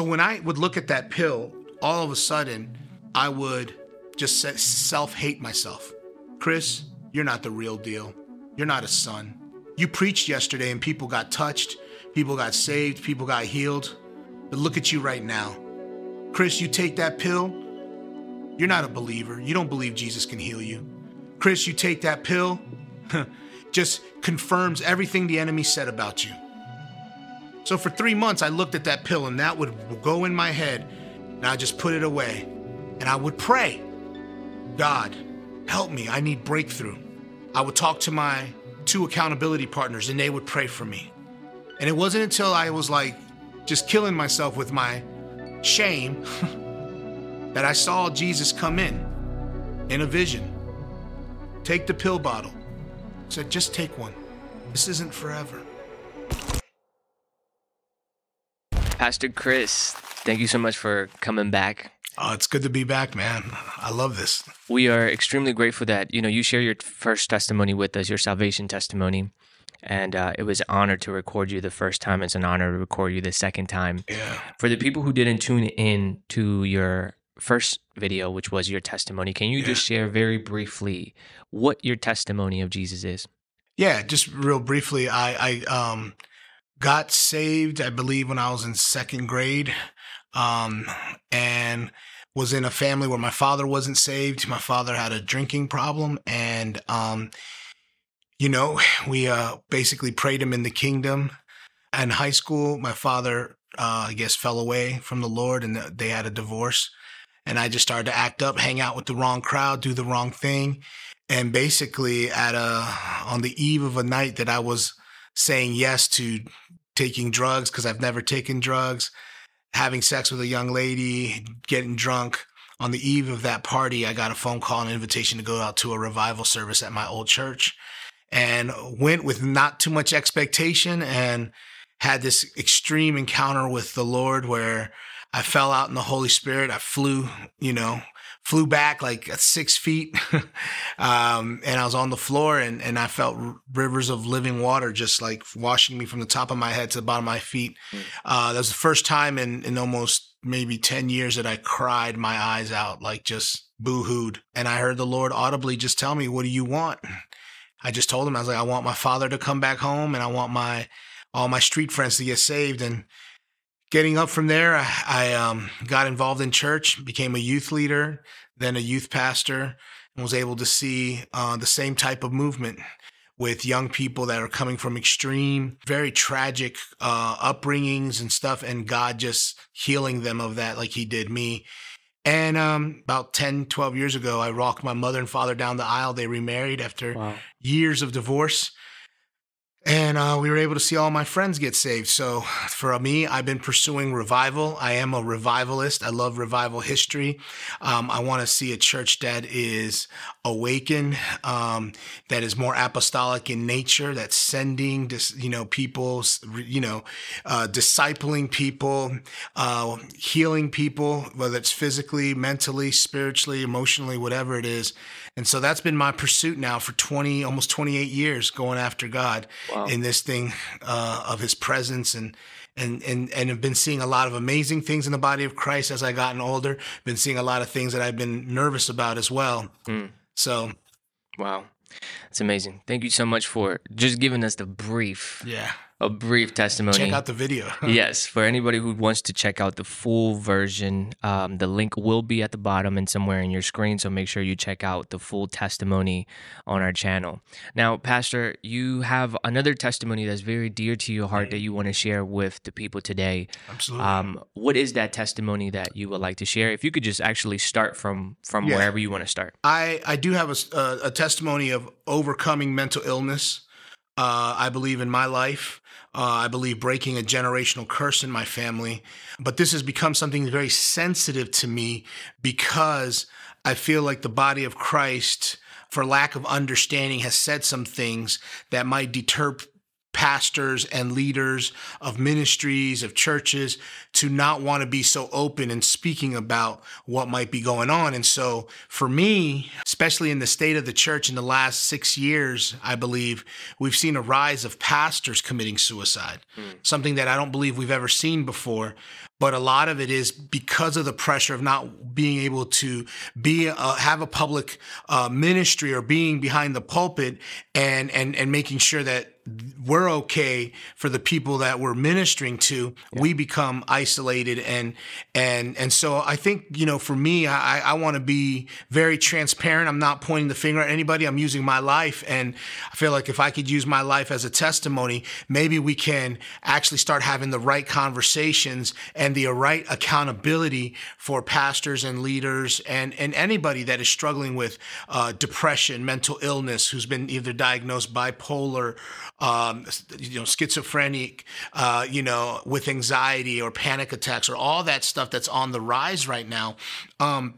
So when I would look at that pill, all of a sudden, I would just self hate myself. Chris, you're not the real deal. You're not a son. You preached yesterday and people got touched, people got saved, people got healed. But look at you right now. Chris, you take that pill, you're not a believer. You don't believe Jesus can heal you. Chris, you take that pill, just confirms everything the enemy said about you. So for three months, I looked at that pill and that would go in my head, and I just put it away. And I would pray, God, help me. I need breakthrough. I would talk to my two accountability partners, and they would pray for me. And it wasn't until I was like just killing myself with my shame that I saw Jesus come in in a vision. Take the pill bottle. said, just take one. This isn't forever. Pastor Chris, thank you so much for coming back. Oh, it's good to be back, man. I love this. We are extremely grateful that you know you share your first testimony with us, your salvation testimony, and uh, it was an honor to record you the first time. It's an honor to record you the second time. Yeah. For the people who didn't tune in to your first video, which was your testimony, can you yeah. just share very briefly what your testimony of Jesus is? Yeah, just real briefly. I, I um got saved, I believe, when I was in second grade, um, and was in a family where my father wasn't saved. My father had a drinking problem, and um, you know, we uh, basically prayed him in the kingdom. In high school, my father, uh, I guess, fell away from the Lord, and they had a divorce. And I just started to act up, hang out with the wrong crowd, do the wrong thing, and basically, at a on the eve of a night that I was saying yes to taking drugs because I've never taken drugs, having sex with a young lady, getting drunk. On the eve of that party, I got a phone call, an invitation to go out to a revival service at my old church and went with not too much expectation and had this extreme encounter with the Lord where I fell out in the Holy Spirit. I flew, you know, flew back like six feet. um, and I was on the floor and, and I felt rivers of living water just like washing me from the top of my head to the bottom of my feet. Mm. Uh, that was the first time in, in almost maybe 10 years that I cried my eyes out, like just boo hooed. And I heard the Lord audibly just tell me, What do you want? I just told him, I was like, I want my father to come back home and I want my, all my street friends to get saved. And getting up from there, I, I um, got involved in church, became a youth leader, then a youth pastor, and was able to see uh, the same type of movement with young people that are coming from extreme, very tragic uh, upbringings and stuff, and God just healing them of that like He did me. And um, about 10, 12 years ago, I rocked my mother and father down the aisle. They remarried after wow. years of divorce and uh, we were able to see all my friends get saved. So for me, I've been pursuing revival. I am a revivalist. I love revival history. Um, I want to see a church that is awakened, um, that is more apostolic in nature, that's sending, you know, people, you know, uh, discipling people, uh, healing people, whether it's physically, mentally, spiritually, emotionally, whatever it is. And so that's been my pursuit now for 20, almost 28 years going after God wow. in this thing uh, of his presence and, and, and, and have been seeing a lot of amazing things in the body of Christ as I gotten older, been seeing a lot of things that I've been nervous about as well. Mm. So, wow. It's amazing. Thank you so much for just giving us the brief. Yeah a brief testimony. Check out the video. yes, for anybody who wants to check out the full version, um, the link will be at the bottom and somewhere in your screen. So make sure you check out the full testimony on our channel. Now, Pastor, you have another testimony that's very dear to your heart that you want to share with the people today. Absolutely. Um, what is that testimony that you would like to share? If you could just actually start from from yeah. wherever you want to start. I I do have a, a, a testimony of overcoming mental illness. Uh, I believe in my life. Uh, I believe breaking a generational curse in my family. But this has become something very sensitive to me because I feel like the body of Christ, for lack of understanding, has said some things that might deter pastors and leaders of ministries, of churches, to not want to be so open and speaking about what might be going on. And so for me, especially in the state of the church in the last six years, I believe we've seen a rise of pastors committing suicide, mm. something that I don't believe we've ever seen before but a lot of it is because of the pressure of not being able to be uh, have a public uh, ministry or being behind the pulpit and and and making sure that we're okay for the people that we're ministering to. Yeah. we become isolated and and and so i think you know for me i i want to be very transparent. I'm not pointing the finger at anybody. I'm using my life. And i feel like if i could use my life as a testimony maybe we can actually start having the right conversations and the right accountability for pastors and leaders and and anybody that is struggling with uh, depression mental illness who's been either diagnosed bipolar um, you know, schizophrenic, uh, you know, with anxiety or panic attacks or all that stuff that's on the rise right now. Um,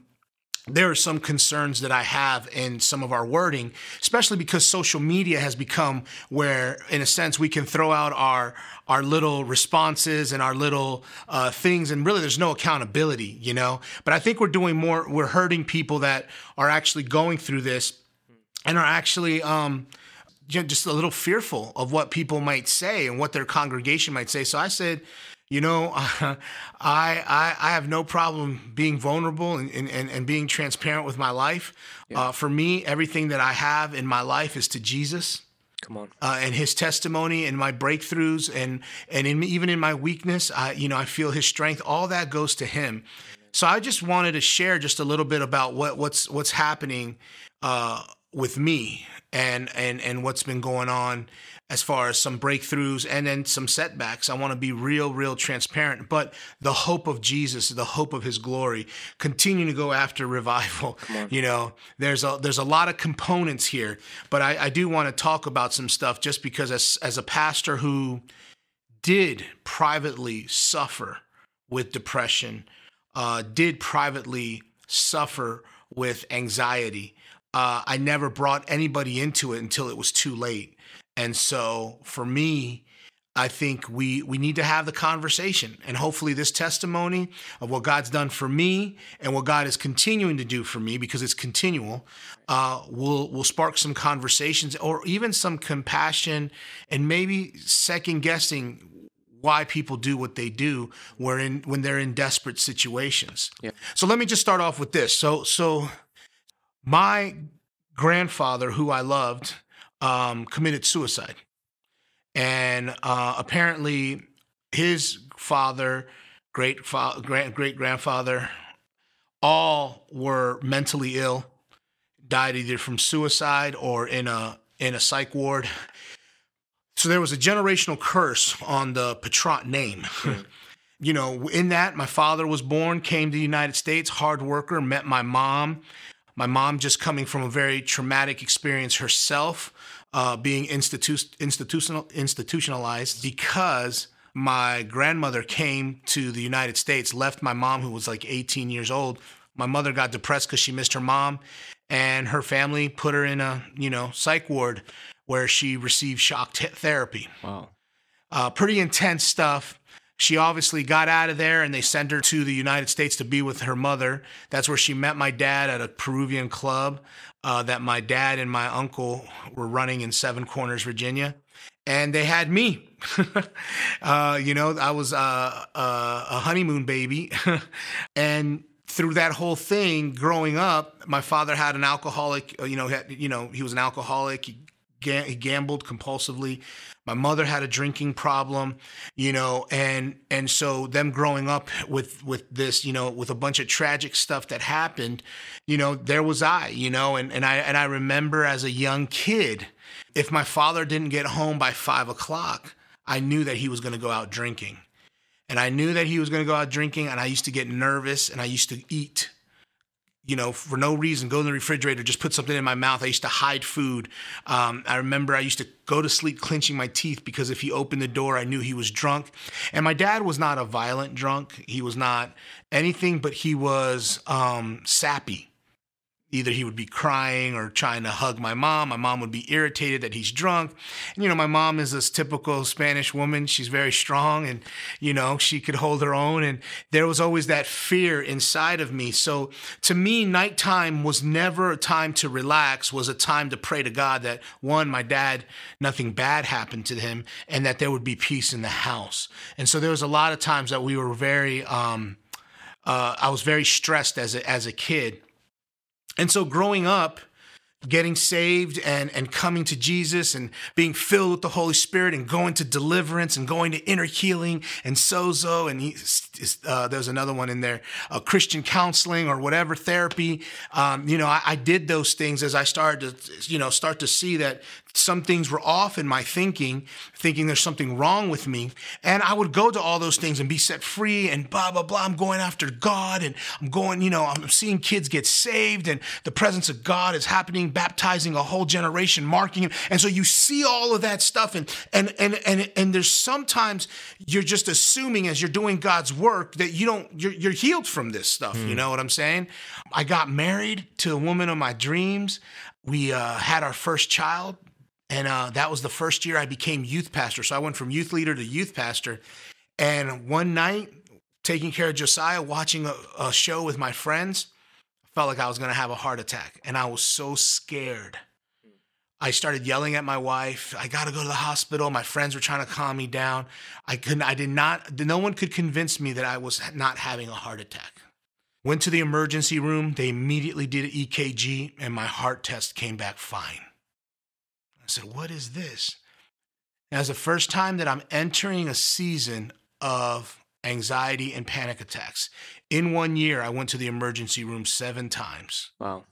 there are some concerns that I have in some of our wording, especially because social media has become where, in a sense, we can throw out our our little responses and our little uh, things, and really there's no accountability, you know. But I think we're doing more. We're hurting people that are actually going through this and are actually um, just a little fearful of what people might say and what their congregation might say. So I said, you know, I, I, I have no problem being vulnerable and, and, and being transparent with my life. Yeah. Uh, for me, everything that I have in my life is to Jesus. Come on. Uh, and his testimony and my breakthroughs and and in, even in my weakness, I you know I feel his strength. All that goes to him. So I just wanted to share just a little bit about what what's what's happening uh, with me and and and what's been going on as far as some breakthroughs and then some setbacks. I want to be real, real transparent. But the hope of Jesus, the hope of His glory, continue to go after revival. You know, there's a there's a lot of components here, but I, I do want to talk about some stuff just because as as a pastor who did privately suffer with depression, uh, did privately suffer with anxiety uh, I never brought anybody into it until it was too late. And so for me, I think we we need to have the conversation, and hopefully, this testimony of what God's done for me and what God is continuing to do for me, because it's continual, uh, will will spark some conversations or even some compassion, and maybe second guessing why people do what they do when when they're in desperate situations. Yeah. So let me just start off with this. So so my grandfather, who I loved, um, committed suicide. And uh, apparently, his father, great fa- great great grandfather, all were mentally ill, died either from suicide or in a in a psych ward. So there was a generational curse on the Patron name. you know, in that, my father was born, came to the United States, hard worker, met my mom, my mom just coming from a very traumatic experience herself, uh, being institu- institutional institutionalized because my grandmother came to the United States, left my mom who was like 18 years old. My mother got depressed because she missed her mom, and her family put her in a you know psych ward where she received shock t- therapy. Wow, uh, pretty intense stuff. She obviously got out of there and they sent her to the United States to be with her mother. That's where she met my dad at a Peruvian club uh, that my dad and my uncle were running in Seven Corners, Virginia. And they had me. uh, you know, I was uh, uh a honeymoon baby. and through that whole thing growing up, my father had an alcoholic, uh, you know, had, you know, he was an alcoholic. He, he gambled compulsively. My mother had a drinking problem you know and and so them growing up with with this you know with a bunch of tragic stuff that happened you know there was i you know and and i and i remember as a young kid if my father didn't get home by five o'clock i knew that he was going to go out drinking. And i knew that he was going to go out drinking and i used to get nervous and i used to eat you know, for no reason, go in the refrigerator, just put something in my mouth. I used to hide food. Um, I remember I used to go to sleep clenching my teeth because if he opened the door, I knew he was drunk. And my dad was not a violent drunk. He was not anything, but he was um, sappy. Either he would be crying or trying to hug my mom. My mom would be irritated that he's drunk. And, you know, my mom is this typical Spanish woman. She's very strong and, you know, she could hold her own. And there was always that fear inside of me. So to me, nighttime was never a time to relax, was a time to pray to God that one, my dad, nothing bad happened to him and that there would be peace in the house. And so there was a lot of times that we were very, um, uh, I was very stressed as a, as a kid and so growing up, getting saved and and coming to Jesus and being filled with the Holy Spirit and going to deliverance and going to inner healing and sozo and he, uh, there's another one in there, uh, Christian counseling or whatever therapy. Um, you know, I, I, did those things as I started to you know start to see that some things were off in my thinking, thinking there's something wrong with me. And I would go to all those things and be set free and blah, blah, blah. I'm going after God and I'm going, you know, I'm seeing kids get saved and the presence of God is happening, baptizing a whole generation, marking it. And so you see all of that stuff and, and, and, and, and there's sometimes you're just assuming as you're doing God's work that you don't, you're, you're healed from this stuff. Mm. You know what I'm saying? I got married to a woman of my dreams. We uh, had our first child and uh, that was the first year I became youth pastor. So I went from youth leader to youth pastor. And one night, taking care of Josiah, watching a, a show with my friends, I felt like I was going to have a heart attack. And I was so scared. I started yelling at my wife. I got to go to the hospital. My friends were trying to calm me down. I couldn't, I did not, no one could convince me that I was not having a heart attack. Went to the emergency room. They immediately did an EKG, and my heart test came back fine. I said, What is this? And it's the first time that I'm entering a season of anxiety and panic attacks. In one year, I went to the emergency room seven times. Wow.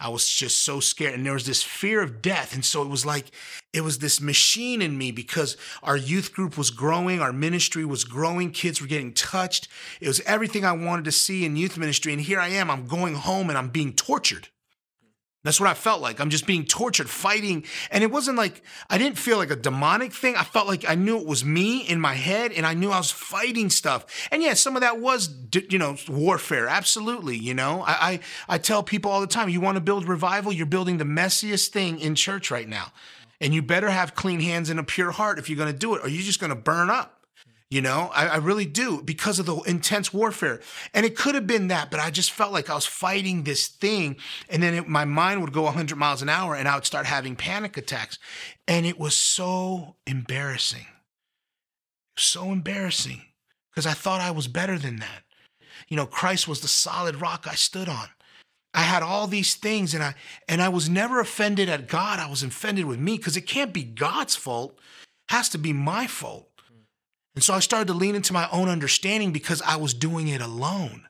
I was just so scared. And there was this fear of death. And so it was like, it was this machine in me because our youth group was growing, our ministry was growing, kids were getting touched. It was everything I wanted to see in youth ministry. And here I am, I'm going home and I'm being tortured. That's what I felt like. I'm just being tortured, fighting. And it wasn't like, I didn't feel like a demonic thing. I felt like I knew it was me in my head and I knew I was fighting stuff. And yeah, some of that was, you know, warfare. Absolutely. You know, I, I, I tell people all the time, you want to build revival, you're building the messiest thing in church right now. And you better have clean hands and a pure heart if you're going to do it, or you're just going to burn up. You know, I, I, really do because of the intense warfare. And it could have been that, but I just felt like I was fighting this thing. And then it, my mind would go 100 miles an hour and I would start having panic attacks. And it was so embarrassing. So embarrassing because I thought I was better than that. You know, Christ was the solid rock I stood on. I had all these things and I and I was never offended at God. I was offended with me because it can't be God's fault. It has to be my fault. And so I started to lean into my own understanding because I was doing it alone.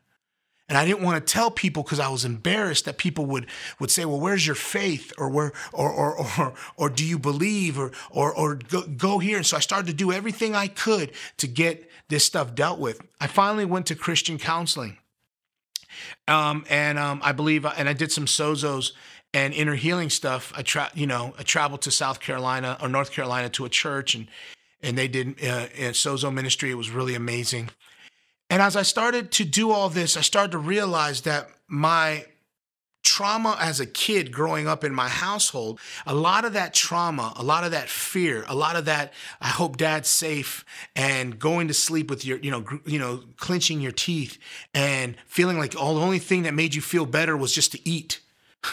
And I didn't want to tell people because I was embarrassed that people would would say, "Well, where's your faith?" or "Where or or or, or do you believe?" or or or go, go here. And so I started to do everything I could to get this stuff dealt with. I finally went to Christian counseling, um, and um, I believe, and I did some sozos and inner healing stuff. I tra- you know, I traveled to South Carolina or North Carolina to a church and and they did uh, in Sozo ministry. It was really amazing. And as I started to do all this, I started to realize that my trauma as a kid growing up in my household, a lot of that trauma, a lot of that fear, a lot of that I hope dad's safe and going to sleep with your, you know, gr- you know, clenching your teeth and feeling like all the only thing that made you feel better was just to eat.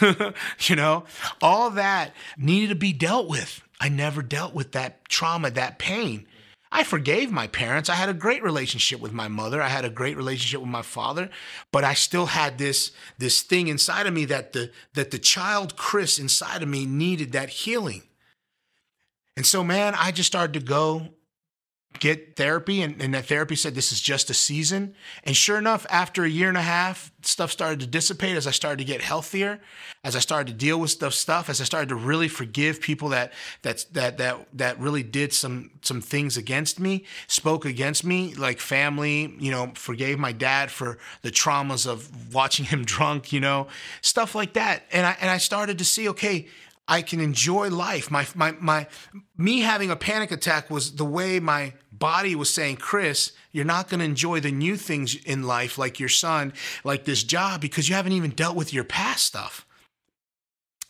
you know, all that needed to be dealt with. I never dealt with that trauma, that pain. I forgave my parents. I had a great relationship with my mother. I had a great relationship with my father, but I still had this this thing inside of me that the that the child Chris inside of me needed that healing. And so man, I just started to go get therapy and, and that therapy said this is just a season and sure enough after a year and a half stuff started to dissipate as i started to get healthier as i started to deal with stuff stuff as i started to really forgive people that that that that that really did some some things against me spoke against me like family you know forgave my dad for the traumas of watching him drunk you know stuff like that and i and i started to see okay I can enjoy life. My my my me having a panic attack was the way my body was saying, Chris, you're not going to enjoy the new things in life, like your son, like this job, because you haven't even dealt with your past stuff.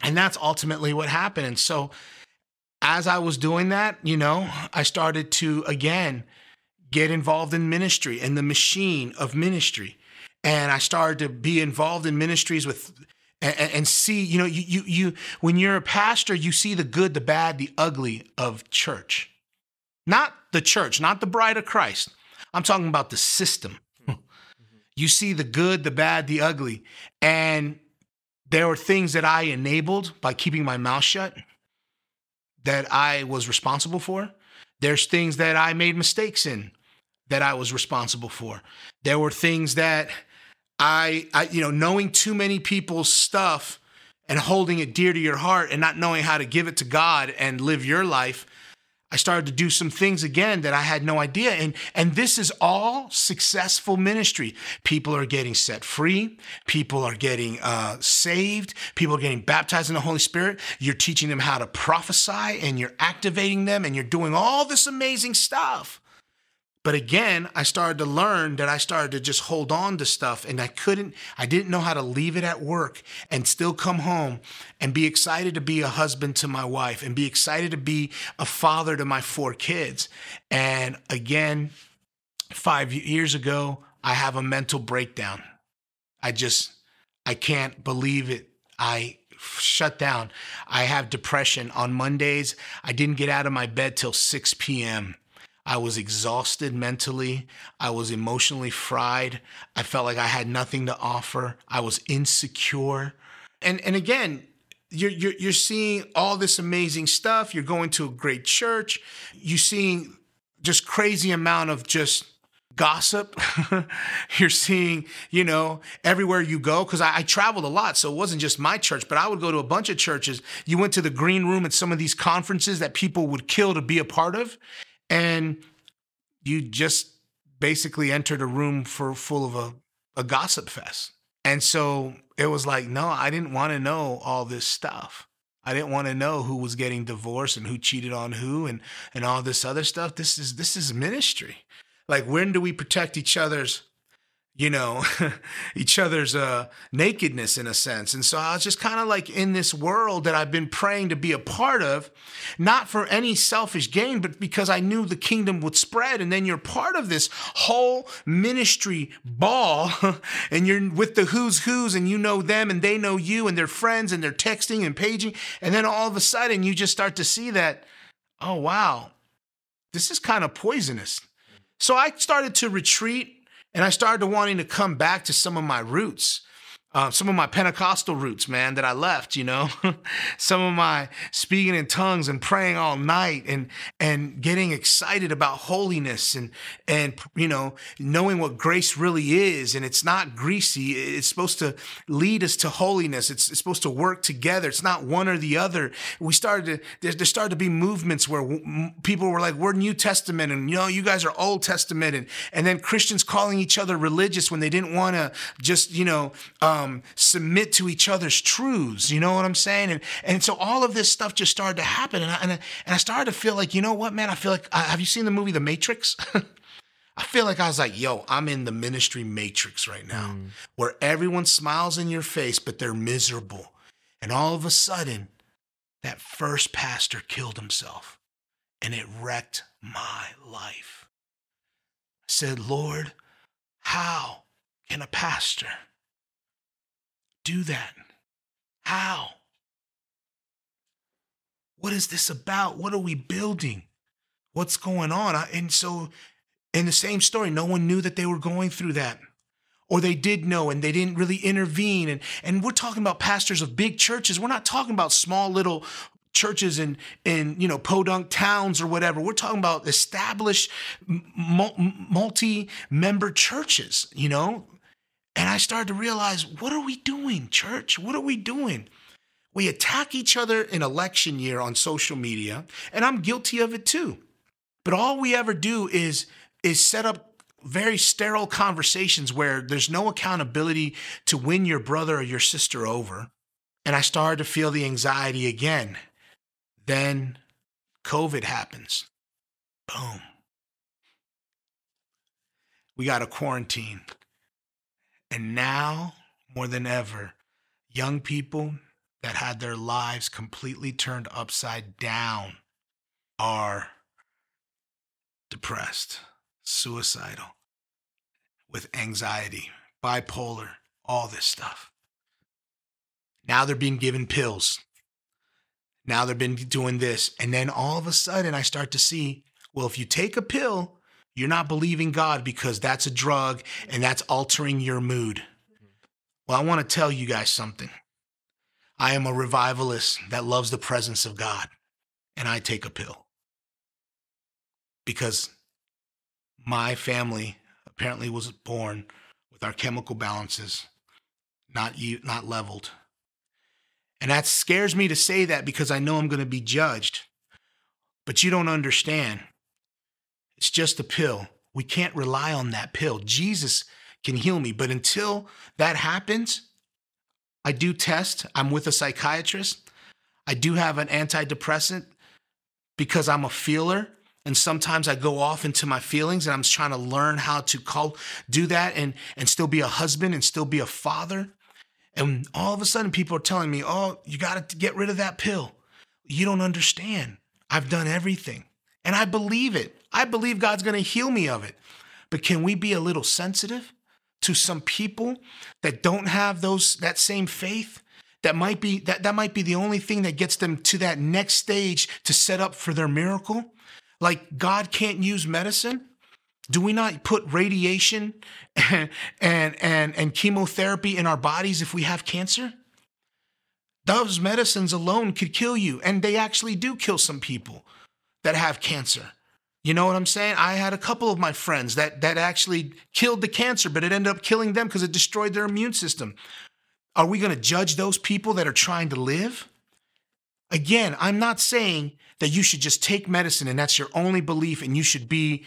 And that's ultimately what happened. And so as I was doing that, you know, I started to again get involved in ministry and the machine of ministry. And I started to be involved in ministries with and, and, see, you know, you, you you when you're a pastor, you see the good, the bad, the ugly of church. Not the church, not the bride of Christ. I'm talking about the system. Hmm. you see the good, the bad, the ugly. And there were things that I enabled by keeping my mouth shut that I was responsible for. There's things that I made mistakes in that I was responsible for. There were things that I, I you know, knowing too many people's stuff and holding it dear to your heart and not knowing how to give it to God and live your life I started to do some things again that I had no idea. And, and this is all successful ministry. People are getting set free. People are getting uh, saved. People are getting baptized in the Holy Spirit. You're teaching them how to prophesy and you're activating them and you're doing all this amazing stuff. But again, I started to learn that I started to just hold on to stuff and I couldn't, I didn't know how to leave it at work and still come home and be excited to be a husband to my wife and be excited to be a father to my four kids. And again, five years ago, I have a mental breakdown. I just, I can't believe it. I shut down. I have depression on Mondays. I didn't get out of my bed till 6 p.m. I was exhausted mentally. I was emotionally fried. I felt like I had nothing to offer. I was insecure. And and again, you're, you're, you're seeing all this amazing stuff. You're going to a great church. You're seeing just crazy amount of just gossip. you're seeing, you know, everywhere you go. Cause I, I, traveled a lot. So it wasn't just my church, but I would go to a bunch of churches. You went to the green room at some of these conferences that people would kill to be a part of and you just basically entered a room for full of a, a gossip fest. And so it was like, no, I didn't want to know all this stuff. I didn't want to know who was getting divorced and who cheated on who and and all this other stuff. This is this is ministry. Like when do we protect each other's you know, each other's uh, nakedness in a sense. And so I was just kind of like in this world that I've been praying to be a part of, not for any selfish gain, but because I knew the kingdom would spread. And then you're part of this whole ministry ball, and you're with the who's who's, and you know them, and they know you, and they're friends, and they're texting and paging. And then all of a sudden, you just start to see that, oh, wow, this is kind of poisonous. So I started to retreat and I started wanting to come back to some of my roots uh, some of my Pentecostal roots, man, that I left, you know, some of my speaking in tongues and praying all night and and getting excited about holiness and and you know knowing what grace really is and it's not greasy. It's supposed to lead us to holiness. It's, it's supposed to work together. It's not one or the other. We started to there, there started to be movements where w- people were like, "We're New Testament," and you know, you guys are Old Testament, and and then Christians calling each other religious when they didn't want to just you know. Um, um, submit to each other's truths. You know what I'm saying? And and so all of this stuff just started to happen, and I, and I, and I started to feel like, you know what, man? I feel like uh, have you seen the movie The Matrix? I feel like I was like, yo, I'm in the ministry matrix right now, mm. where everyone smiles in your face, but they're miserable. And all of a sudden, that first pastor killed himself and it wrecked my life. I said, Lord, how can a pastor do that? How? What is this about? What are we building? What's going on? And so, in the same story, no one knew that they were going through that. Or they did know and they didn't really intervene. And, and we're talking about pastors of big churches. We're not talking about small little churches in in you know podunk towns or whatever we're talking about established multi-member churches you know and I started to realize, what are we doing, church? What are we doing? We attack each other in election year on social media, and I'm guilty of it too. But all we ever do is is set up very sterile conversations where there's no accountability to win your brother or your sister over. And I started to feel the anxiety again. Then COVID happens. Boom. We got a quarantine. And now, more than ever, young people, that had their lives completely turned upside down are depressed, suicidal, with anxiety, bipolar, all this stuff. Now they're being given pills. Now they've been doing this. And then all of a sudden, I start to see well, if you take a pill, you're not believing God because that's a drug and that's altering your mood. Well, I want to tell you guys something. I am a revivalist that loves the presence of God, and I take a pill because my family apparently was born with our chemical balances not not leveled. And that scares me to say that because I know I'm going to be judged. But you don't understand. It's just a pill. We can't rely on that pill. Jesus can heal me. But until that happens, I do test. I'm with a psychiatrist. I do have an antidepressant because I'm a feeler. And sometimes I go off into my feelings and I'm trying to learn how to call, do that and, and still be a husband and still be a father. And all of a sudden, people are telling me, oh, you got to get rid of that pill. You don't understand. I've done everything. And I believe it. I believe God's going to heal me of it. But can we be a little sensitive to some people that don't have those that same faith? That might be that, that might be the only thing that gets them to that next stage to set up for their miracle. Like God can't use medicine. Do we not put radiation and, and, and, chemotherapy in our bodies if we have cancer? Those medicines alone could kill you, and they actually do kill some people that have cancer. You know what I'm saying? I had a couple of my friends that that actually killed the cancer, but it ended up killing them because it destroyed their immune system. Are we going to judge those people that are trying to live? Again, I'm not saying that you should just take medicine and that's your only belief and you should be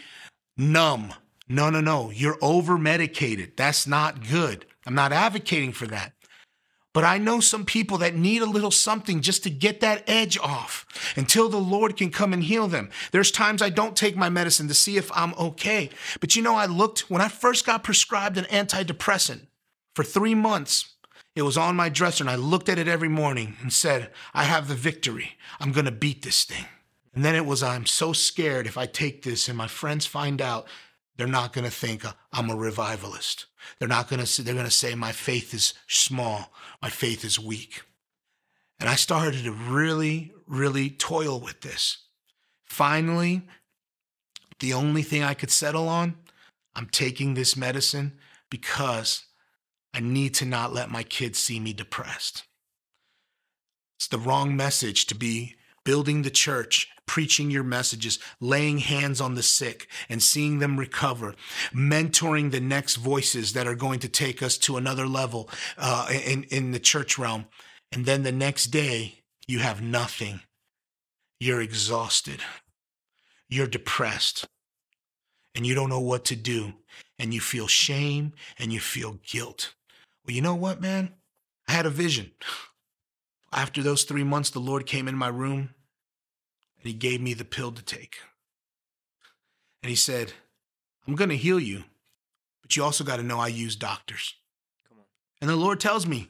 numb. No, no, no. You're over medicated. That's not good. I'm not advocating for that. But I know some people that need a little something just to get that edge off until the Lord can come and heal them. There's times I don't take my medicine to see if I'm okay. But you know, I looked when I first got prescribed an antidepressant for three months. It was on my dresser, and I looked at it every morning and said, I have the victory. I'm going to beat this thing. And then it was, I'm so scared if I take this and my friends find out, they're not going to think I'm a revivalist. They're not going to they're going to say my faith is small, my faith is weak. And I started to really really toil with this. Finally, the only thing I could settle on, I'm taking this medicine because I need to not let my kids see me depressed. It's the wrong message to be building the church, preaching your messages, laying hands on the sick and seeing them recover, mentoring the next voices that are going to take us to another level uh, in, in the church realm. And then the next day, you have nothing. You're exhausted. You're depressed. And you don't know what to do. And you feel shame and you feel guilt. Well, you know what, man? I had a vision. After those three months, the Lord came in my room and he gave me the pill to take. And he said, I'm going to heal you, but you also got to know I use doctors. And the Lord tells me,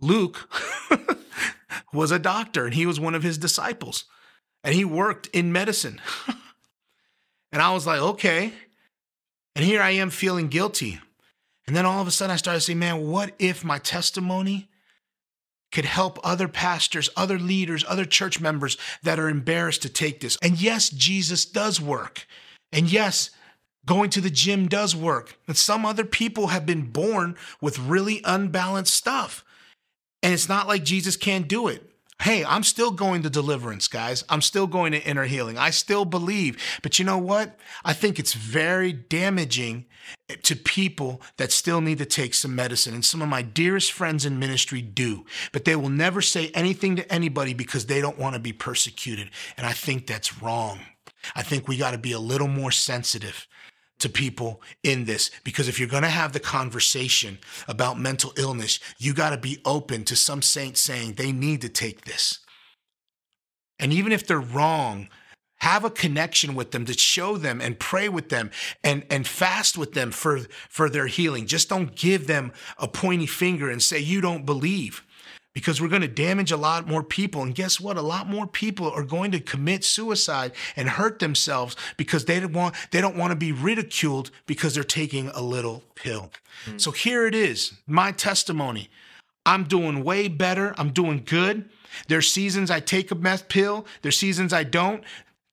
Luke was a doctor and he was one of his disciples and he worked in medicine. and I was like, okay. And here I am feeling guilty. And then all of a sudden I started saying, man, what if my testimony could help other pastors, other leaders, other church members that are embarrassed to take this. And yes, Jesus does work. And yes, going to the gym does work. But some other people have been born with really unbalanced stuff. And it's not like Jesus can't do it. Hey, I'm still going to deliverance, guys. I'm still going to inner healing. I still believe. But you know what? I think it's very damaging to people that still need to take some medicine. And some of my dearest friends in ministry do, but they will never say anything to anybody because they don't want to be persecuted. And I think that's wrong. I think we got to be a little more sensitive to people in this because if you're going to have the conversation about mental illness, you got to be open to some saints saying they need to take this. And even if they're wrong, have a connection with them to show them and pray with them and, and fast with them for, for their healing. Just don't give them a pointy finger and say, you don't believe. Because we're going to damage a lot more people. And guess what? A lot more people are going to commit suicide and hurt themselves because they don't want they don't want to be ridiculed because they're taking a little pill. Mm. So here it is, my testimony. I'm doing way better. I'm doing good. There's seasons I take a meth pill. There's seasons I don't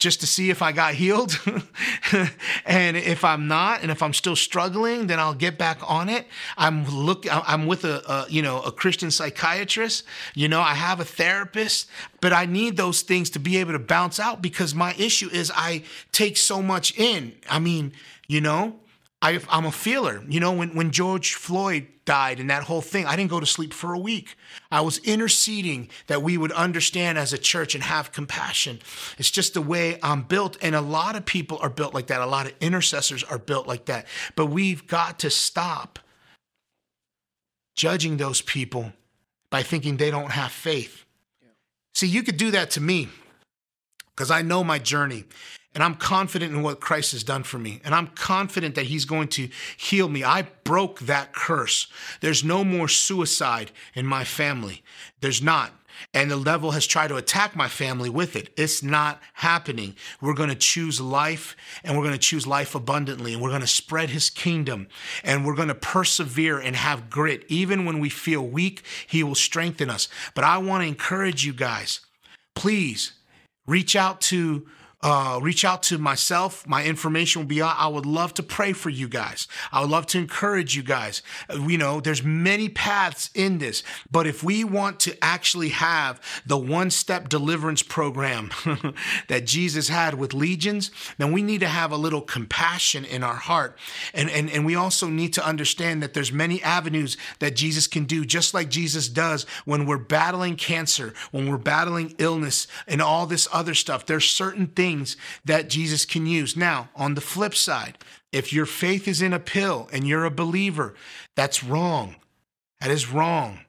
just to see if I got healed. and if I'm not, and if I'm still struggling, then I'll get back on it. I'm look, I'm with a, a, you know, a Christian psychiatrist. You know, I have a therapist, but I need those things to be able to bounce out because my issue is I take so much in. I mean, you know, I, am a feeler. You know, when, when George Floyd died and that whole thing, I didn't go to sleep for a week. I was interceding that we would understand as a church and have compassion. It's just the way I'm built. And a lot of people are built like that. A lot of intercessors are built like that. But we've got to stop judging those people by thinking they don't have faith. See, you could do that to me because I know my journey. And I'm confident in what Christ has done for me. And I'm confident that He's going to heal me. I broke that curse. There's no more suicide in my family. There's not. And the devil has tried to attack my family with it. It's not happening. We're going to choose life and we're going to choose life abundantly and we're going to spread his kingdom and we're going to persevere and have grit. Even when we feel weak, he will strengthen us. But I want to encourage you guys, please reach out to uh, reach out to myself. My information will be out. I would love to pray for you guys. I would love to encourage you guys. Uh, you know, there's many paths in this, but if we want to actually have the one step deliverance program that Jesus had with legions, then we need to have a little compassion in our heart. And, and, and we also need to understand that there's many avenues that Jesus can do, just like Jesus does when we're battling cancer, when we're battling illness and all this other stuff. There's certain things things that Jesus can use. Now, on the flip side, if your faith is in a pill and you're a believer, that's wrong. That is wrong.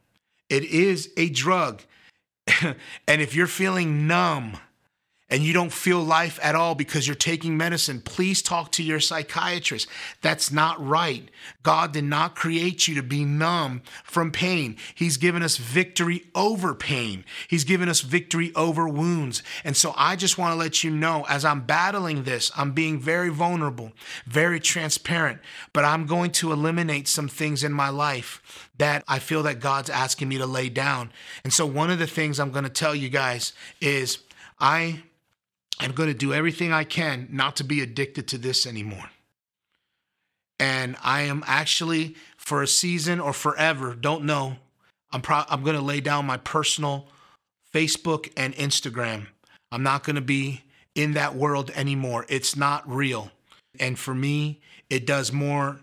It is a drug. and if you're feeling numb, and you don't feel life at all because you're taking medicine, please talk to your psychiatrist. That's not right. God did not create you to be numb from pain. He's given us victory over pain, He's given us victory over wounds. And so I just want to let you know as I'm battling this, I'm being very vulnerable, very transparent, but I'm going to eliminate some things in my life that I feel that God's asking me to lay down. And so one of the things I'm going to tell you guys is I I'm going to do everything I can not to be addicted to this anymore. And I am actually, for a season or forever, don't know, I'm, pro- I'm going to lay down my personal Facebook and Instagram. I'm not going to be in that world anymore. It's not real. And for me, it does more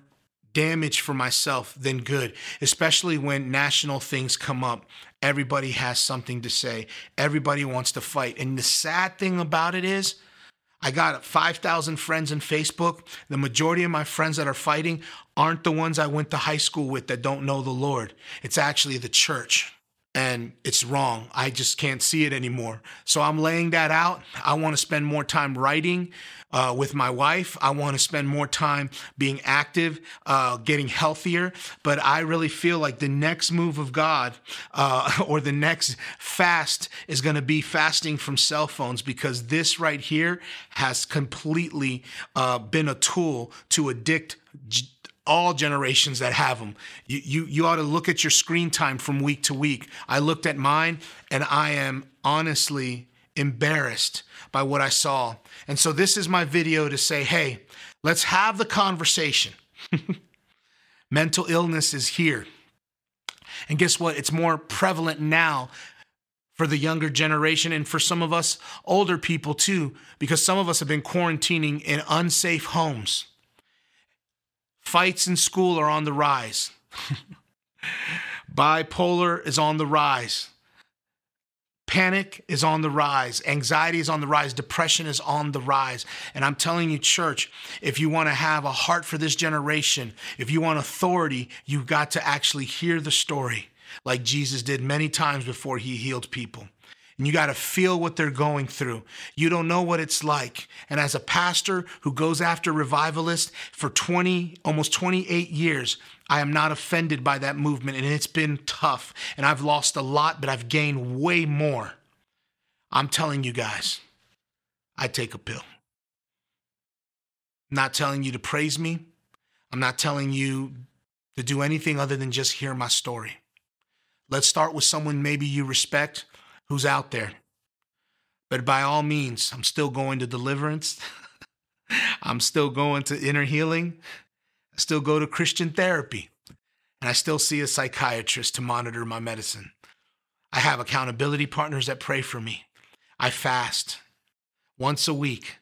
damage for myself than good, especially when national things come up. Everybody has something to say, everybody wants to fight. And the sad thing about it is, I got 5,000 friends in Facebook. The majority of my friends that are fighting aren't the ones I went to high school with that don't know the Lord. It's actually the church and it's wrong. I just can't see it anymore. So I'm laying that out. I want to spend more time writing uh, with my wife. I want to spend more time being active, uh, getting healthier. But I really feel like the next move of God uh, or the next fast is going to be fasting from cell phones because this right here has completely uh, been a tool to addict all generations that have them. You, you, you ought to look at your screen time from week to week. I looked at mine and I am honestly embarrassed by what I saw. And so this is my video to say, hey, let's have the conversation. Mental illness is here. And guess what? It's more prevalent now for the younger generation and for some of us older people too, because some of us have been quarantining in unsafe homes. Fights in school are on the rise. Bipolar is on the rise. Panic is on the rise. Anxiety is on the rise. Depression is on the rise. And I'm telling you, church, if you want to have a heart for this generation, if you want authority, you've got to actually hear the story like Jesus did many times before he healed people. And you got to feel what they're going through. You don't know what it's like. And as a pastor who goes after revivalists for 20, almost 28 years, I am not offended by that movement. And it's been tough. And I've lost a lot, but I've gained way more. I'm telling you guys, I take a pill. I'm not telling you to praise me. I'm not telling you to do anything other than just hear my story. Let's start with someone maybe you respect who's out there. But by all means, I'm still going to deliverance. I'm still going to inner healing. I still go to Christian therapy. And I still see a psychiatrist to monitor my medicine. I have accountability partners that pray for me. I fast once a week.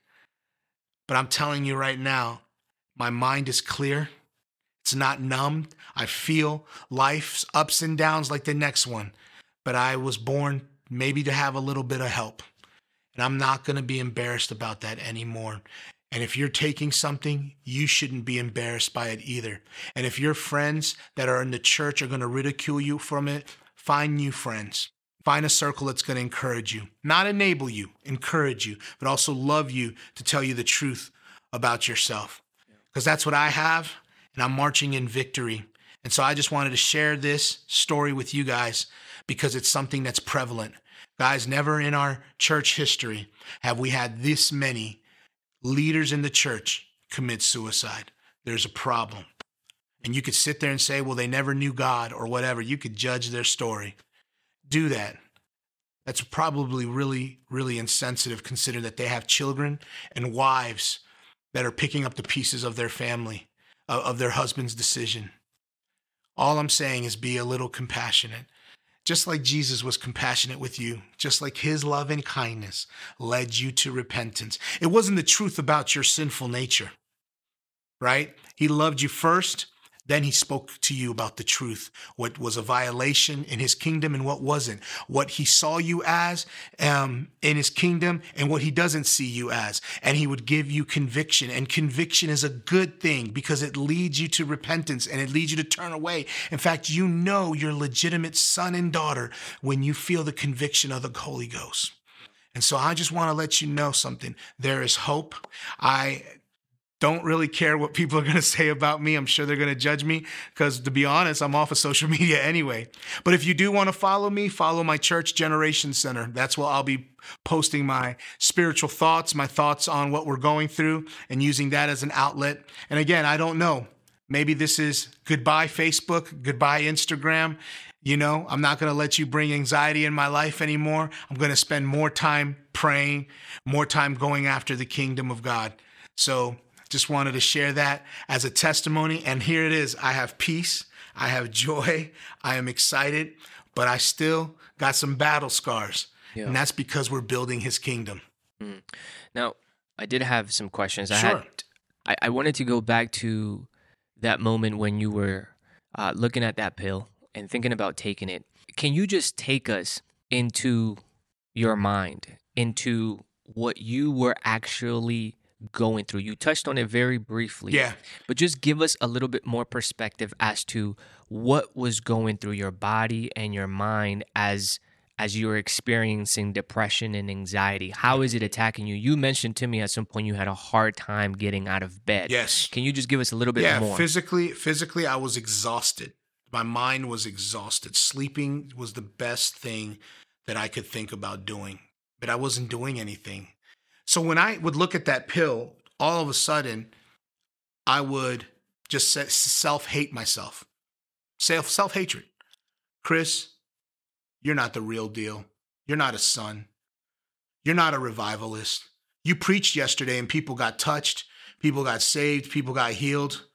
But I'm telling you right now, my mind is clear. It's not numbed. I feel life's ups and downs like the next one. But I was born maybe to have a little bit of help. And I'm not going to be embarrassed about that anymore. And if you're taking something, you shouldn't be embarrassed by it either. And if your friends that are in the church are going to ridicule you from it, find new friends. Find a circle that's going to encourage you, not enable you, encourage you, but also love you to tell you the truth about yourself. Because that's what I have and I'm marching in victory. And so I just wanted to share this story with you guys because it's something that's prevalent. Guys, never in our church history have we had this many leaders in the church commit suicide. There's a problem. And you could sit there and say, well, they never knew God or whatever. You could judge their story. Do that. That's probably really, really insensitive, considering that they have children and wives that are picking up the pieces of their family uh, of their husband's decision. All I'm saying is be a little compassionate. Just like Jesus was compassionate with you, just like his love and kindness led you to repentance. It wasn't the truth about your sinful nature, right? He loved you first then he spoke to you about the truth, what was a violation in his kingdom and what wasn't, what he saw you as um, in his kingdom and what he doesn't see you as. And he would give you conviction. And conviction is a good thing because it leads you to repentance and it leads you to turn away. In fact, you know your legitimate son and daughter when you feel the conviction of the Holy Ghost. And so I just want to let you know something. There is hope. I don't really care what people are going to say about me. I'm sure they're going to judge me because, to be honest, I'm off of social media anyway. But if you do want to follow me, follow my church Generation Center. That's where I'll be posting my spiritual thoughts, my thoughts on what we're going through, and using that as an outlet. And again, I don't know. Maybe this is goodbye, Facebook, goodbye, Instagram. You know, I'm not going to let you bring anxiety in my life anymore. I'm going to spend more time praying, more time going after the kingdom of God. So, just wanted to share that as a testimony. And here it is I have peace, I have joy, I am excited, but I still got some battle scars. Yeah. And that's because we're building his kingdom. Mm. Now, I did have some questions. Sure. I, had, I, I wanted to go back to that moment when you were uh, looking at that pill and thinking about taking it. Can you just take us into your mind, into what you were actually going through. You touched on it very briefly. Yeah. But just give us a little bit more perspective as to what was going through your body and your mind as as you were experiencing depression and anxiety. How is it attacking you? You mentioned to me at some point you had a hard time getting out of bed. Yes. Can you just give us a little bit yeah, more? physically physically I was exhausted. My mind was exhausted. Sleeping was the best thing that I could think about doing, but I wasn't doing anything. So when I would look at that pill, all of a sudden, I would just self hate myself, self self hatred. Chris, you're not the real deal. You're not a son. You're not a revivalist. You preached yesterday and people got touched, people got saved, people got healed.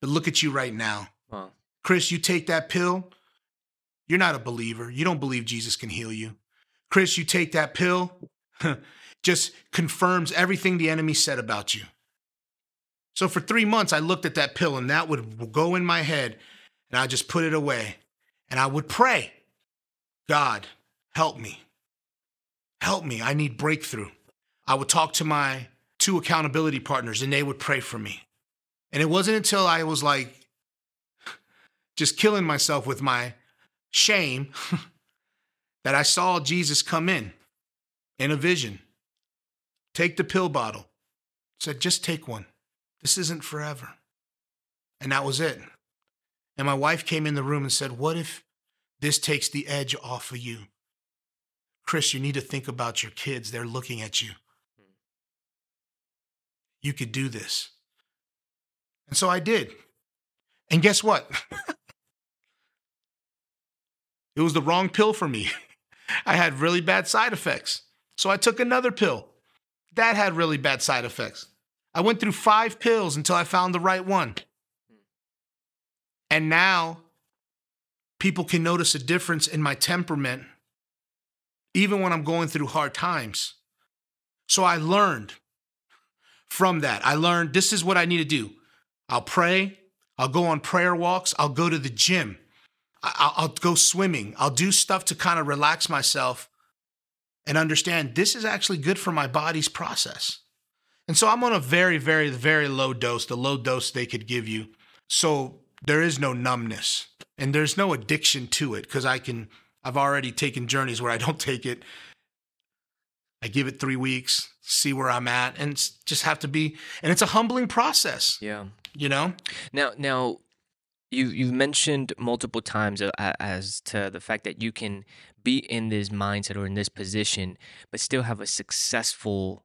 But look at you right now. Wow. Chris, you take that pill, you're not a believer. You don't believe Jesus can heal you. Chris, you take that pill, just confirms everything the enemy said about you. So for three months, I looked at that pill and that would go in my head and I just put it away and I would pray, God, help me. Help me. I need breakthrough. I would talk to my two accountability partners and they would pray for me. And it wasn't until I was like just killing myself with my shame that I saw Jesus come in in a vision. Take the pill bottle. Said, just take one. This isn't forever. And that was it. And my wife came in the room and said, What if this takes the edge off of you? Chris, you need to think about your kids. They're looking at you. You could do this. And so I did. And guess what? it was the wrong pill for me. I had really bad side effects. So I took another pill. That had really bad side effects. I went through five pills until I found the right one. And now people can notice a difference in my temperament, even when I'm going through hard times. So I learned from that. I learned this is what I need to do. I'll pray, I'll go on prayer walks, I'll go to the gym, I'll, I'll go swimming, I'll do stuff to kind of relax myself and understand this is actually good for my body's process. And so I'm on a very, very, very low dose, the low dose they could give you. So there is no numbness and there's no addiction to it because I can, I've already taken journeys where I don't take it. I give it three weeks, see where I'm at, and just have to be, and it's a humbling process. Yeah. You know? Now, now, you you've mentioned multiple times uh, as to the fact that you can be in this mindset or in this position, but still have a successful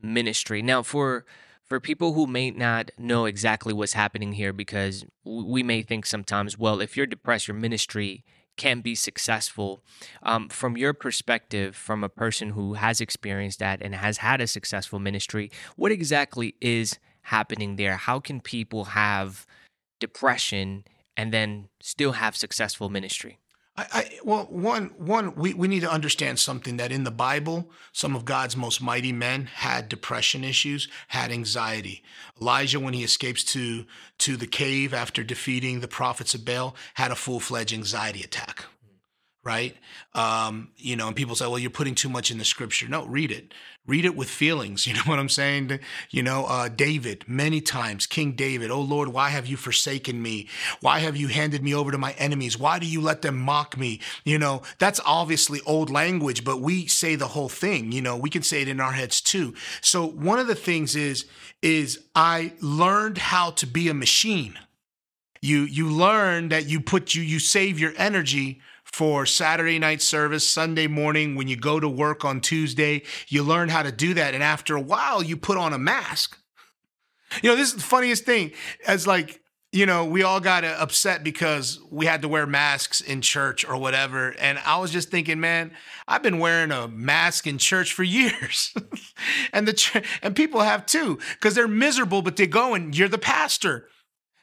ministry. Now, for for people who may not know exactly what's happening here, because we may think sometimes, well, if you're depressed, your ministry can be successful. Um, from your perspective, from a person who has experienced that and has had a successful ministry, what exactly is happening there? How can people have depression and then still have successful ministry? I, I, well, one, one, we, we need to understand something that in the Bible, some of God's most mighty men had depression issues, had anxiety. Elijah, when he escapes to to the cave after defeating the prophets of Baal, had a full fledged anxiety attack right? Um, you know, and people say, well, you're putting too much in the scripture. No, read it. Read it with feelings. You know what I'm saying? You know, uh, David, many times, King David, oh Lord, why have you forsaken me? Why have you handed me over to my enemies? Why do you let them mock me? You know, that's obviously old language, but we say the whole thing. You know, we can say it in our heads too. So one of the things is, is I learned how to be a machine. You, you learn that you put you, you save your energy for Saturday night service, Sunday morning, when you go to work on Tuesday, you learn how to do that. And after a while, you put on a mask. You know, this is the funniest thing. As like, you know, we all got uh, upset because we had to wear masks in church or whatever. And I was just thinking, man, I've been wearing a mask in church for years. and the ch- and people have too, because they're miserable, but they go and you're the pastor.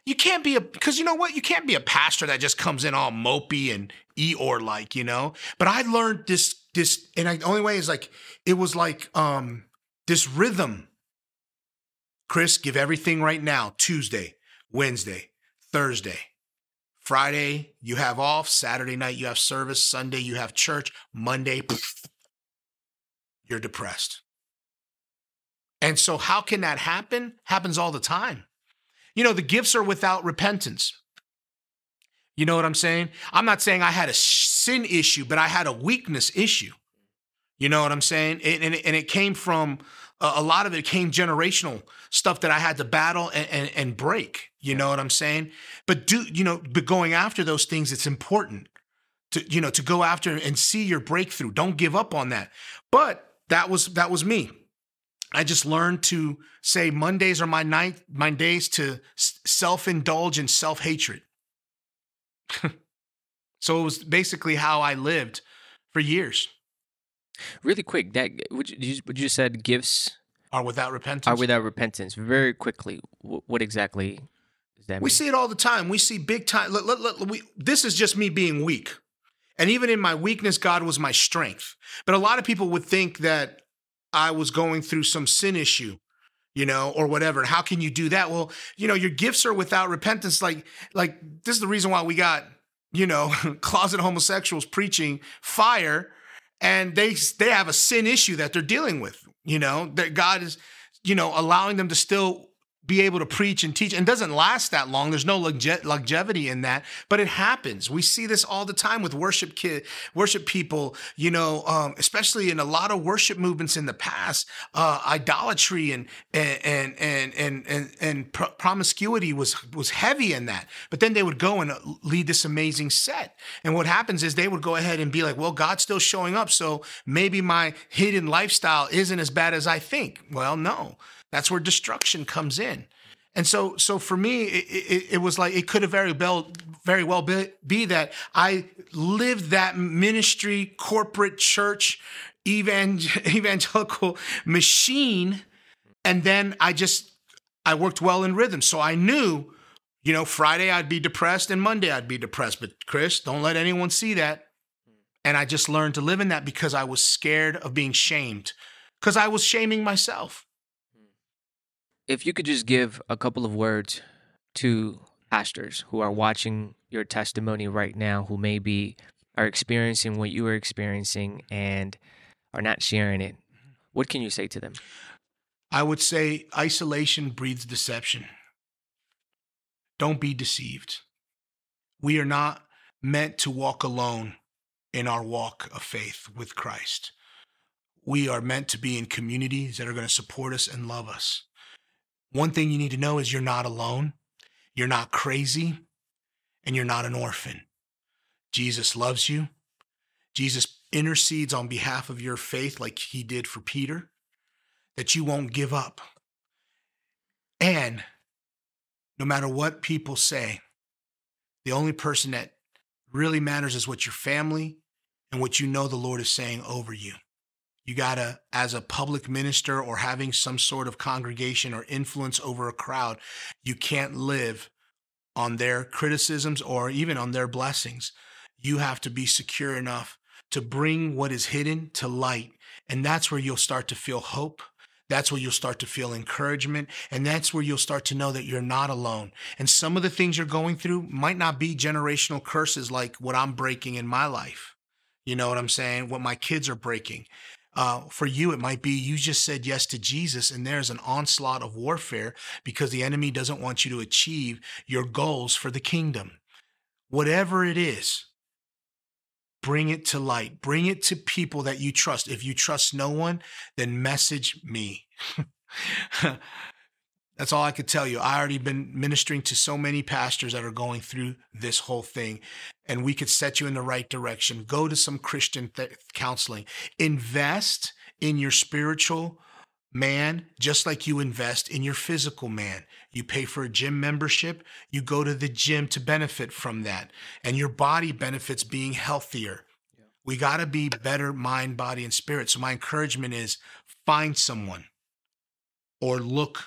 You can't be a because you know what? You can't be a pastor that just comes in all mopey and Eeyore like, you know. But I learned this this, and I, the only way is like it was like um this rhythm. Chris, give everything right now. Tuesday, Wednesday, Thursday, Friday you have off. Saturday night you have service. Sunday you have church. Monday, you're depressed. And so, how can that happen? Happens all the time. You know, the gifts are without repentance. You know what I'm saying? I'm not saying I had a sin issue, but I had a weakness issue. You know what I'm saying? And, and, and it came from uh, a lot of it came generational stuff that I had to battle and, and, and break. You know what I'm saying? But do you know? But going after those things, it's important to you know to go after and see your breakthrough. Don't give up on that. But that was that was me. I just learned to say Mondays are my night, my days to self indulge and self hatred. so it was basically how I lived for years. Really quick, that would you, what you said gifts are without repentance. Are without repentance. Very quickly, what exactly does that mean? We see it all the time. We see big time. We, this is just me being weak. And even in my weakness, God was my strength. But a lot of people would think that I was going through some sin issue you know, or whatever. How can you do that? Well, you know, your gifts are without repentance. Like, like this is the reason why we got, you know, closet homosexuals preaching fire, and they they have a sin issue that they're dealing with. You know, that God is, you know, allowing them to still be able to preach and teach and doesn't last that long. There's no longe- longevity in that, but it happens. We see this all the time with worship kid, worship people, you know, um, especially in a lot of worship movements in the past, uh, idolatry and, and, and, and, and, and, and promiscuity was, was heavy in that. But then they would go and lead this amazing set. And what happens is they would go ahead and be like, well, God's still showing up. So maybe my hidden lifestyle isn't as bad as I think. Well, no that's where destruction comes in. And so, so for me, it, it, it was like it could have very well, very well be, be, that I lived that ministry, corporate church, evangelical machine, and then I just I worked well in rhythm. So I knew, you know, Friday I'd be depressed and Monday I'd be depressed. But Chris, don't let anyone see that. And I just learned to live in that because I was scared of being shamed, because I was shaming myself if you could just give a couple of words to pastors who are watching your testimony right now, who maybe are experiencing what you are experiencing and are not sharing it, what can you say to them? I would say isolation breeds deception. Don't be deceived. We are not meant to walk alone in our walk of faith with Christ. We are meant to be in communities that are going to support us and love us. One thing you need to know is you're not alone, you're not crazy, and you're not an orphan. Jesus loves you. Jesus intercedes on behalf of your faith like he did for Peter, that you won't give up. And no matter what people say, the only person that really matters is what your family and what you know the Lord is saying over you. You got to, as a public minister or having some sort of congregation or influence over a crowd, you can't live on their criticisms or even on their blessings. You have to be secure enough to bring what is hidden to light. And that's where you'll start to feel hope. That's where you'll start to feel encouragement. And that's where you'll start to know that you're not alone. And some of the things you're going through might not be generational curses like what I'm breaking in my life. You know what I'm saying? What my kids are breaking. Uh, for you, it might be you just said yes to Jesus, and there's an onslaught of warfare because the enemy doesn't want you to achieve your goals for the kingdom. Whatever it is, bring it to light, bring it to people that you trust. If you trust no one, then message me. That's all I could tell you. I already been ministering to so many pastors that are going through this whole thing, and we could set you in the right direction. Go to some Christian th- counseling. Invest in your spiritual man just like you invest in your physical man. You pay for a gym membership, you go to the gym to benefit from that, and your body benefits being healthier. We got to be better mind, body, and spirit. So, my encouragement is find someone or look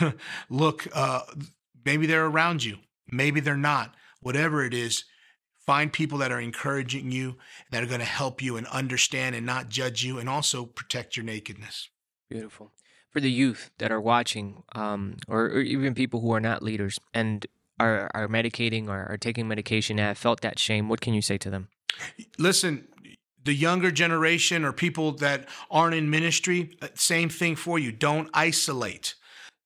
look, uh, maybe they're around you, maybe they're not. Whatever it is, find people that are encouraging you, that are going to help you and understand and not judge you, and also protect your nakedness. Beautiful. For the youth that are watching, um, or, or, even people who are not leaders and are, are medicating or are taking medication and have felt that shame, what can you say to them? Listen, the younger generation or people that aren't in ministry, uh, same thing for you. Don't isolate.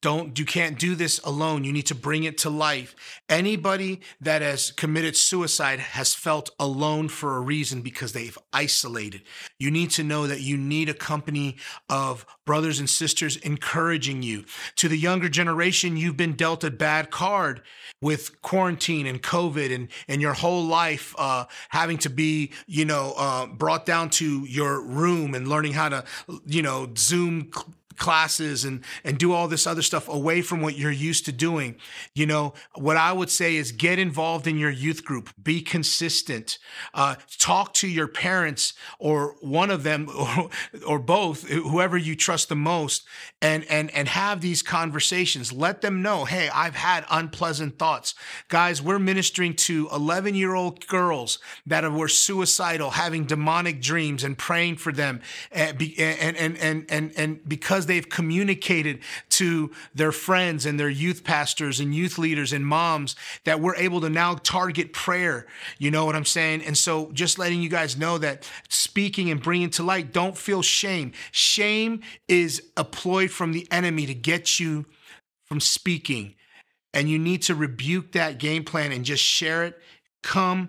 Don't you can't do this alone. You need to bring it to life. Anybody that has committed suicide has felt alone for a reason because they've isolated. You need to know that you need a company of brothers and sisters encouraging you. To the younger generation, you've been dealt a bad card with quarantine and COVID and, and your whole life uh, having to be, you know, uh, brought down to your room and learning how to, you know, Zoom classes and and do all this other stuff away from what you're used to doing. You know what i would say is get involved in your youth group. Be consistent. Uh, talk to your parents or one of them or, or both whoever you trust the most and and and have these conversations. Let them know hey i've had unpleasant thoughts. Guys we're ministering to 11 year old girls that were suicidal having demonic dreams and praying for them and and and and and, and because they've communicated to their friends and their youth pastors and youth leaders and moms that we're able to now target prayer. You know what I'm saying? And so just letting you guys know that speaking and bringing to light, don't feel shame. Shame is a ploy from the enemy to get you from speaking and you need to rebuke that game plan and just share it, come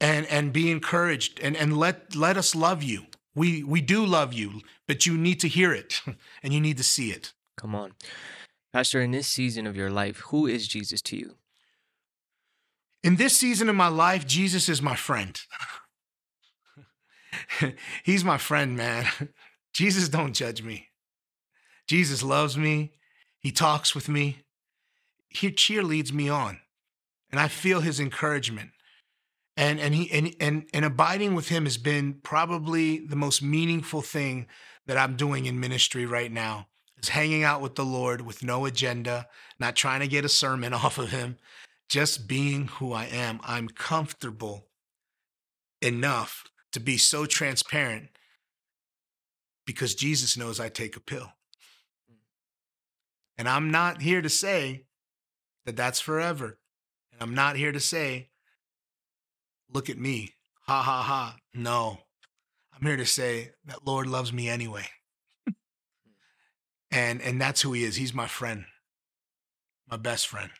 and and be encouraged and and let let us love you. We we do love you, but you need to hear it and you need to see it. Come on. Pastor, in this season of your life, who is Jesus to you? In this season of my life, Jesus is my friend. He's my friend, man. Jesus don't judge me. Jesus loves me. He talks with me. He cheerleads me on. And I feel his encouragement. And and he and, and and abiding with him has been probably the most meaningful thing that I'm doing in ministry right now. Is hanging out with the Lord with no agenda, not trying to get a sermon off of him, just being who I am. I'm comfortable enough to be so transparent because Jesus knows I take a pill. And I'm not here to say that that's forever. And I'm not here to say, look at me, ha ha ha. No, I'm here to say that Lord loves me anyway. Hmm. and and that's who he is. He's my friend, my best friend.